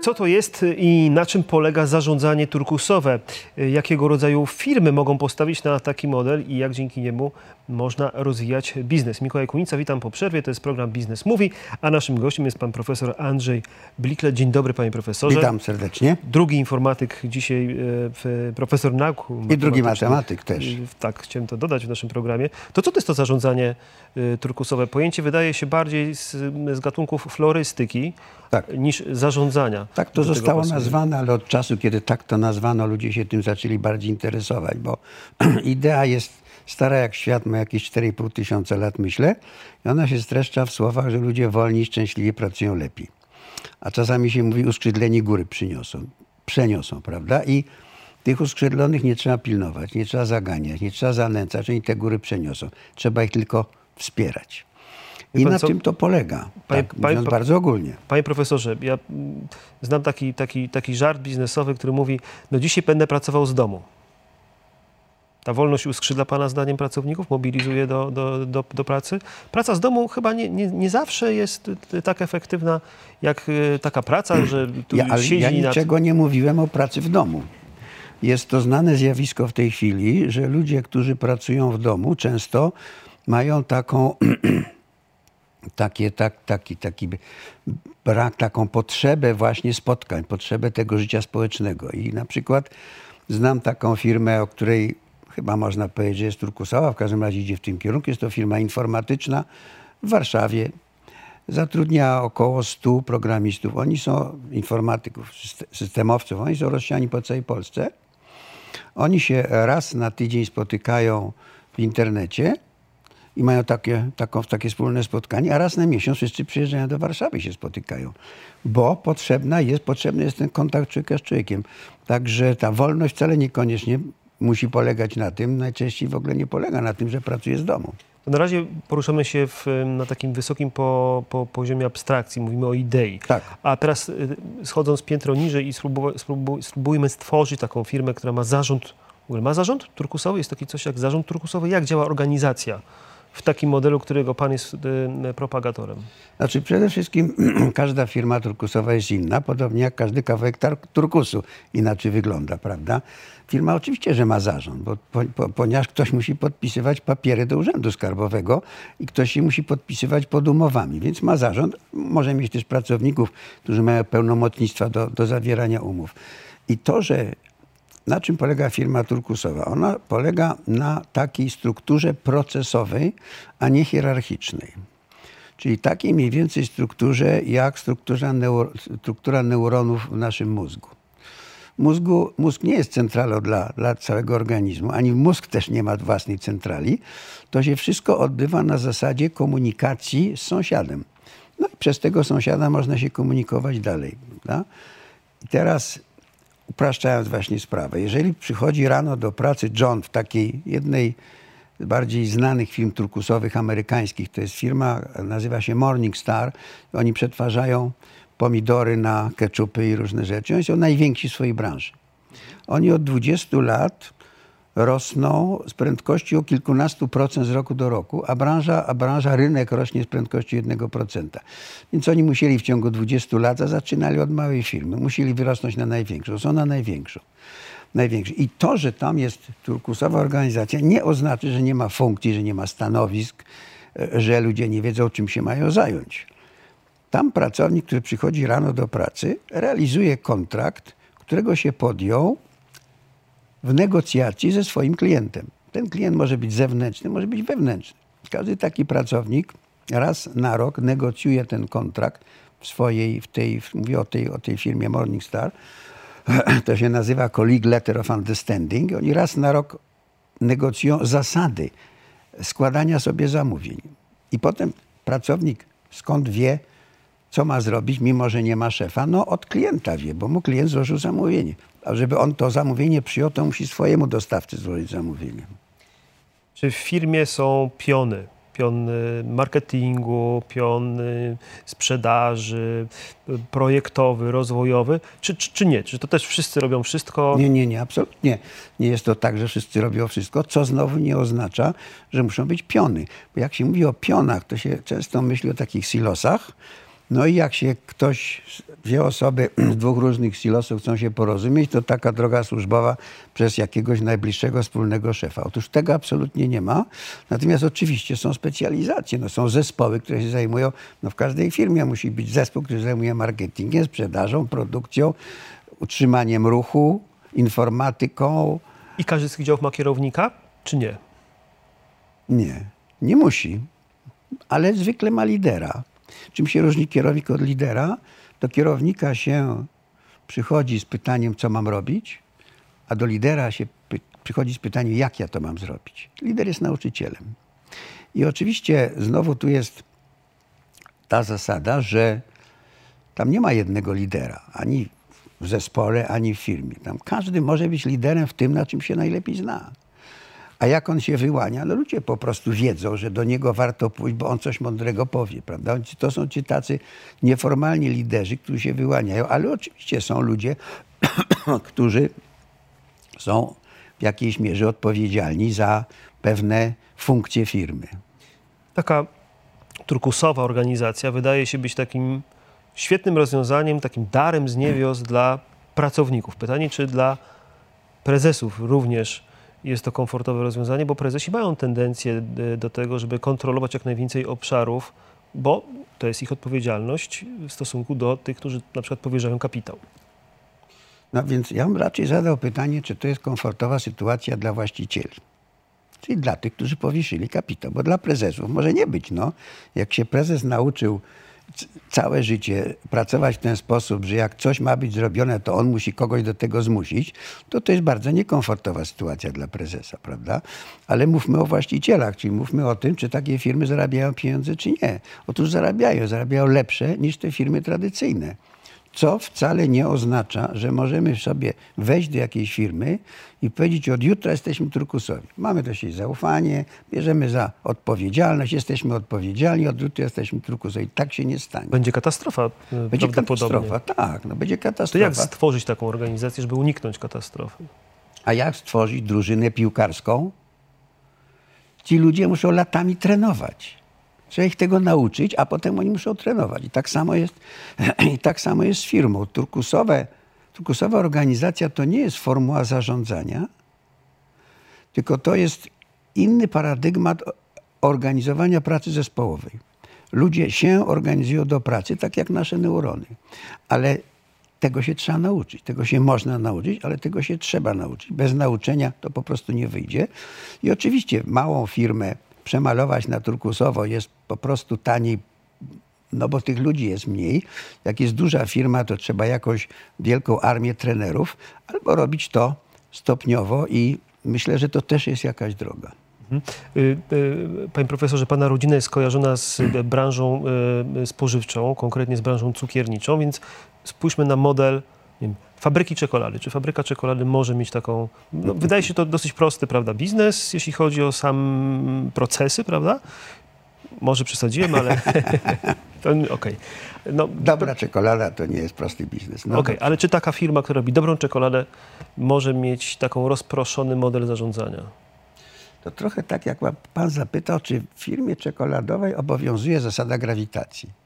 Co to jest i na czym polega zarządzanie turkusowe? Jakiego rodzaju firmy mogą postawić na taki model i jak dzięki niemu można rozwijać biznes? Mikołaj Kunica, witam po przerwie. To jest program Biznes Mówi, a naszym gościem jest pan profesor Andrzej Blikle. Dzień dobry panie profesorze. Witam serdecznie. Drugi informatyk dzisiaj, e, profesor nauk. I drugi matematyk też. Tak, chciałem to dodać w naszym programie. To co to jest to zarządzanie e, turkusowe? Pojęcie wydaje się bardziej z, z gatunków florystyki tak. niż zarządzania. Tak to zostało nazwane, ale od czasu, kiedy tak to nazwano, ludzie się tym zaczęli bardziej interesować, bo idea jest stara jak świat, ma jakieś 4,5 tysiąca lat, myślę, i ona się streszcza w słowach, że ludzie wolni, szczęśliwie pracują lepiej. A czasami się mówi, uskrzydleni góry przyniosą, przeniosą, prawda? I tych uskrzydlonych nie trzeba pilnować, nie trzeba zaganiać, nie trzeba zanęcać, oni te góry przeniosą. Trzeba ich tylko wspierać. I na co? tym to polega, panie, tak, panie, bardzo ogólnie. Panie profesorze, ja mm, znam taki, taki, taki żart biznesowy, który mówi, no dzisiaj będę pracował z domu. Ta wolność uskrzydla Pana zdaniem pracowników, mobilizuje do, do, do, do pracy. Praca z domu chyba nie, nie, nie zawsze jest tak efektywna jak e, taka praca, że tu ja, ale siedzi ja niczego nad... nie mówiłem o pracy w domu. Jest to znane zjawisko w tej chwili, że ludzie, którzy pracują w domu, często mają taką takie, tak, taki, taki brak, taką potrzebę właśnie spotkań, potrzebę tego życia społecznego. I na przykład znam taką firmę, o której chyba można powiedzieć, że jest turkusowa, w każdym razie idzie w tym kierunku. Jest to firma informatyczna w Warszawie. Zatrudnia około 100 programistów. Oni są informatyków, systemowców. Oni są rozsiani po całej Polsce. Oni się raz na tydzień spotykają w internecie i mają takie, taką, takie wspólne spotkanie, a raz na miesiąc wszyscy przyjeżdżają do Warszawy się spotykają, bo potrzebna jest, potrzebny jest ten kontakt człowieka z człowiekiem. Także ta wolność wcale niekoniecznie musi polegać na tym, najczęściej w ogóle nie polega na tym, że pracuje z domu. To na razie poruszamy się w, na takim wysokim po, po, poziomie abstrakcji, mówimy o idei. Tak. A teraz y, schodząc piętro niżej i spróbuj, spróbuj, spróbujmy stworzyć taką firmę, która ma zarząd, w ogóle ma zarząd turkusowy? Jest taki coś jak zarząd turkusowy? Jak działa organizacja? W takim modelu, którego pan jest y, propagatorem? Znaczy przede wszystkim każda firma turkusowa jest inna, podobnie jak każdy kawałek turkusu inaczej wygląda, prawda? Firma oczywiście, że ma zarząd, bo, po, ponieważ ktoś musi podpisywać papiery do urzędu skarbowego i ktoś się musi podpisywać pod umowami, więc ma zarząd. Może mieć też pracowników, którzy mają pełnomocnictwa do, do zawierania umów. I to, że na czym polega firma turkusowa? Ona polega na takiej strukturze procesowej, a nie hierarchicznej. Czyli takiej mniej więcej strukturze jak struktura, neur struktura neuronów w naszym mózgu. Mózgu, mózg nie jest centralą dla, dla całego organizmu, ani mózg też nie ma własnej centrali. To się wszystko odbywa na zasadzie komunikacji z sąsiadem. No i przez tego sąsiada można się komunikować dalej. Prawda? I teraz upraszczając właśnie sprawę, jeżeli przychodzi rano do pracy John w takiej jednej z bardziej znanych firm turkusowych amerykańskich, to jest firma, nazywa się Morning Star, oni przetwarzają pomidory na keczupy i różne rzeczy. Oni są najwięksi w swojej branży. Oni od 20 lat rosną z prędkością kilkunastu procent z roku do roku, a branża, a branża rynek rośnie z prędkością jednego procenta. Więc oni musieli w ciągu 20 lat, a zaczynali od małej firmy, musieli wyrosnąć na największą. Są na największą. największą. I to, że tam jest turkusowa organizacja, nie oznacza, że nie ma funkcji, że nie ma stanowisk, e, że ludzie nie wiedzą, czym się mają zająć. Tam pracownik, który przychodzi rano do pracy, realizuje kontrakt, którego się podjął w negocjacji ze swoim klientem. Ten klient może być zewnętrzny, może być wewnętrzny. Każdy taki pracownik raz na rok negocjuje ten kontrakt w swojej, w tej, mówię o tej, o tej firmie Morningstar, to się nazywa Colleague Letter of Understanding. Oni raz na rok negocjują zasady składania sobie zamówień. I potem pracownik skąd wie, co ma zrobić, mimo że nie ma szefa? No od klienta wie, bo mu klient złożył zamówienie. A żeby on to zamówienie przyjął, to musi swojemu dostawcy złożyć zamówienie. Czy w firmie są piony? Pion marketingu, pion sprzedaży, projektowy, rozwojowy, czy, czy, czy, nie? Czy to też wszyscy robią wszystko? Nie, nie, nie, absolutnie. Nie jest to tak, że wszyscy robią wszystko, co znowu nie oznacza, że muszą być piony. Bo jak się mówi o pionach, to się często myśli o takich silosach, No i jak się ktoś, dwie osoby z dwóch różnych silosów chcą się porozumieć, to taka droga służbowa przez jakiegoś najbliższego wspólnego szefa. Otóż tego absolutnie nie ma. Natomiast oczywiście są specjalizacje, no są zespoły, które się zajmują, no w każdej firmie musi być zespół, który zajmuje marketingiem, sprzedażą, produkcją, utrzymaniem ruchu, informatyką. I każdy z tych działów ma kierownika, czy nie? Nie, nie musi, ale zwykle ma lidera. Czym się różni kierownik od lidera? Do kierownika się przychodzi z pytaniem, co mam robić, a do lidera się przychodzi z pytaniem, jak ja to mam zrobić. Lider jest nauczycielem. I oczywiście znowu tu jest ta zasada, że tam nie ma jednego lidera, ani w zespole, ani w firmie. Tam każdy może być liderem w tym, na czym się najlepiej zna. A jak on się wyłania? No ludzie po prostu wiedzą, że do niego warto pójść, bo on coś mądrego powie, prawda? To są ci tacy nieformalni liderzy, którzy się wyłaniają, ale oczywiście są ludzie, którzy są w jakiejś mierze odpowiedzialni za pewne funkcje firmy. Taka turkusowa organizacja wydaje się być takim świetnym rozwiązaniem, takim darem z niebios dla pracowników. Pytanie, czy dla prezesów również jest to komfortowe rozwiązanie, bo prezesi mają tendencję y, do tego, żeby kontrolować jak najwięcej obszarów, bo to jest ich odpowiedzialność w stosunku do tych, którzy na przykład powierzają kapitał. No więc ja bym raczej zadał pytanie, czy to jest komfortowa sytuacja dla właścicieli. Czyli dla tych, którzy powieszyli kapitał. Bo dla prezesów może nie być. No. Jak się prezes nauczył całe życie pracować w ten sposób, że jak coś ma być zrobione, to on musi kogoś do tego zmusić, to to jest bardzo niekomfortowa sytuacja dla prezesa, prawda? Ale mówmy o właścicielach, czyli mówmy o tym, czy takie firmy zarabiają pieniądze, czy nie. Otóż zarabiają, zarabiają lepsze niż te firmy tradycyjne. Co wcale nie oznacza, że możemy sobie wejść do jakiejś firmy i powiedzieć, od jutra jesteśmy turkusowi. Mamy do siebie zaufanie, bierzemy za odpowiedzialność, jesteśmy odpowiedzialni, od jutra jesteśmy turkusowi. Tak się nie stanie. Będzie katastrofa y, Będzie katastrofa, tak, no będzie To katastrofa. jak stworzyć taką organizację, żeby uniknąć katastrofy? A jak stworzyć drużynę piłkarską? Ci ludzie muszą latami trenować. Trzeba ich tego nauczyć, a potem oni muszą trenować. I tak samo jest, i tak samo jest z firmą. Turkusowe, turkusowa organizacja to nie jest formuła zarządzania, tylko to jest inny paradygmat organizowania pracy zespołowej. Ludzie się organizują do pracy, tak jak nasze neurony. Ale tego się trzeba nauczyć. Tego się można nauczyć, ale tego się trzeba nauczyć. Bez nauczenia to po prostu nie wyjdzie. I oczywiście małą firmę przemalować na turkusowo jest po prostu taniej, no bo tych ludzi jest mniej. Jak jest duża firma, to trzeba jakąś wielką armię trenerów, albo robić to stopniowo i myślę, że to też jest jakaś droga. Y, y, Panie profesorze, pana rodzina jest skojarzona z y, branżą y, spożywczą, konkretnie z branżą cukierniczą, więc spójrzmy na model wiem, fabryki czekolady. Czy fabryka czekolady może mieć taką... No, wydaje się to dosyć prosty, prawda, biznes, jeśli chodzi o sam procesy, prawda? Może przesadziłem, ale... to Okej. No, Dobra czekolada to nie jest prosty biznes. No, Okej, ale czy taka firma, która robi dobrą czekoladę, może mieć taką rozproszony model zarządzania? To trochę tak, jak pan zapytał, czy w firmie czekoladowej obowiązuje zasada grawitacji.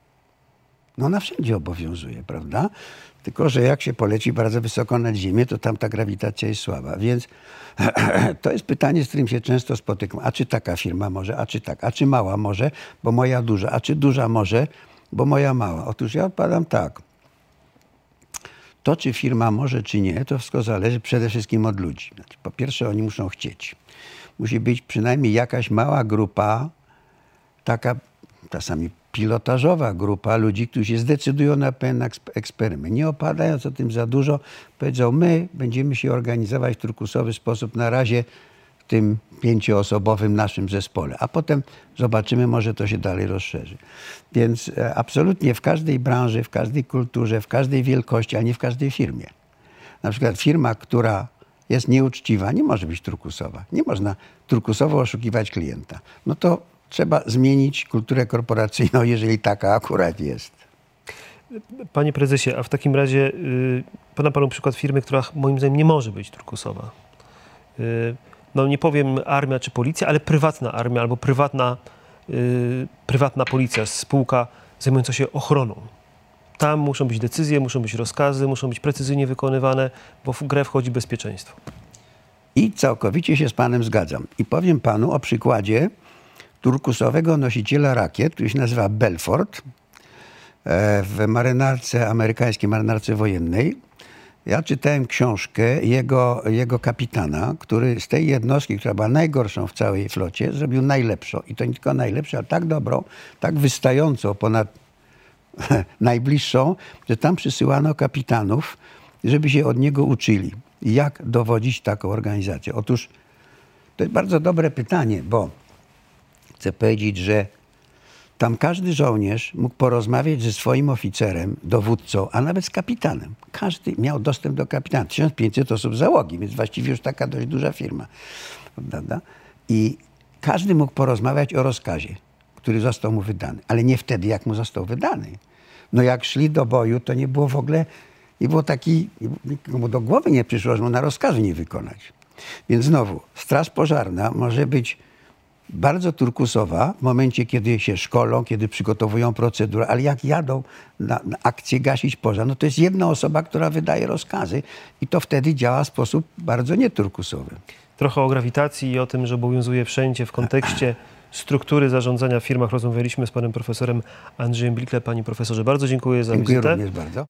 No ona wszędzie obowiązuje, prawda? Tylko, że jak się poleci bardzo wysoko nad ziemię, to tam ta grawitacja jest słaba. Więc to jest pytanie, z którym się często spotykam. A czy taka firma może? A czy tak? A czy mała może? Bo moja duża. A czy duża może? Bo moja mała. Otóż ja odpowiadam tak. To, czy firma może, czy nie, to wszystko zależy przede wszystkim od ludzi. Znaczy, po pierwsze, oni muszą chcieć. Musi być przynajmniej jakaś mała grupa, taka czasami pilotażowa grupa ludzi, którzy się zdecydują na pewien eks- eksperyment. Nie opadając o tym za dużo, powiedzą, my będziemy się organizować w turkusowy sposób na razie w tym pięcioosobowym naszym zespole, a potem zobaczymy, może to się dalej rozszerzy. Więc e, absolutnie w każdej branży, w każdej kulturze, w każdej wielkości, a nie w każdej firmie. Na przykład firma, która jest nieuczciwa, nie może być turkusowa. Nie można turkusowo oszukiwać klienta. No to trzeba zmienić kulturę korporacyjną, jeżeli taka akurat jest. Panie prezesie, a w takim razie y, podam panu przykład firmy, która moim zdaniem nie może być turkusowa. Y, no nie powiem armia czy policja, ale prywatna armia albo prywatna, y, prywatna policja, spółka zajmująca się ochroną. Tam muszą być decyzje, muszą być rozkazy, muszą być precyzyjnie wykonywane, bo w grę wchodzi bezpieczeństwo. I całkowicie się z panem zgadzam. I powiem panu o przykładzie turkusowego nosiciela rakiet, który się nazywa Belfort e, w marynarce amerykańskiej, marynarce wojennej. Ja czytałem książkę jego, jego kapitana, który z tej jednostki, która była najgorszą w całej flocie, zrobił najlepszą. I to nie tylko najlepszą, ale tak dobrą, tak wystającą ponad najbliższą, że tam przysyłano kapitanów, żeby się od niego uczyli, jak dowodzić taką organizacją. Otóż to jest bardzo dobre pytanie, bo chcę powiedzieć, że tam każdy żołnierz mógł porozmawiać ze swoim oficerem, dowódcą, a nawet z kapitanem. Każdy miał dostęp do kapitana. 1500 osób załogi, więc właściwie już taka dość duża firma. I każdy mógł porozmawiać o rozkazie, który został mu wydany, ale nie wtedy, jak mu został wydany. No jak szli do boju, to nie było w ogóle, nie było taki, nikomu do głowy nie przyszło, że mu na rozkazy nie wykonać. Więc znowu, straż pożarna może być bardzo turkusowa w momencie, kiedy się szkolą, kiedy przygotowują procedurę, ale jak jadą na, na akcję gasić pożar, no to jest jedna osoba, która wydaje rozkazy i to wtedy działa w sposób bardzo nieturkusowy. Trochę o grawitacji i o tym, że obowiązuje wszędzie w kontekście struktury zarządzania w firmach rozmawialiśmy z panem profesorem Andrzejem Blikle. Panie profesorze, bardzo dziękuję za Dziękuję wizytę. również bardzo.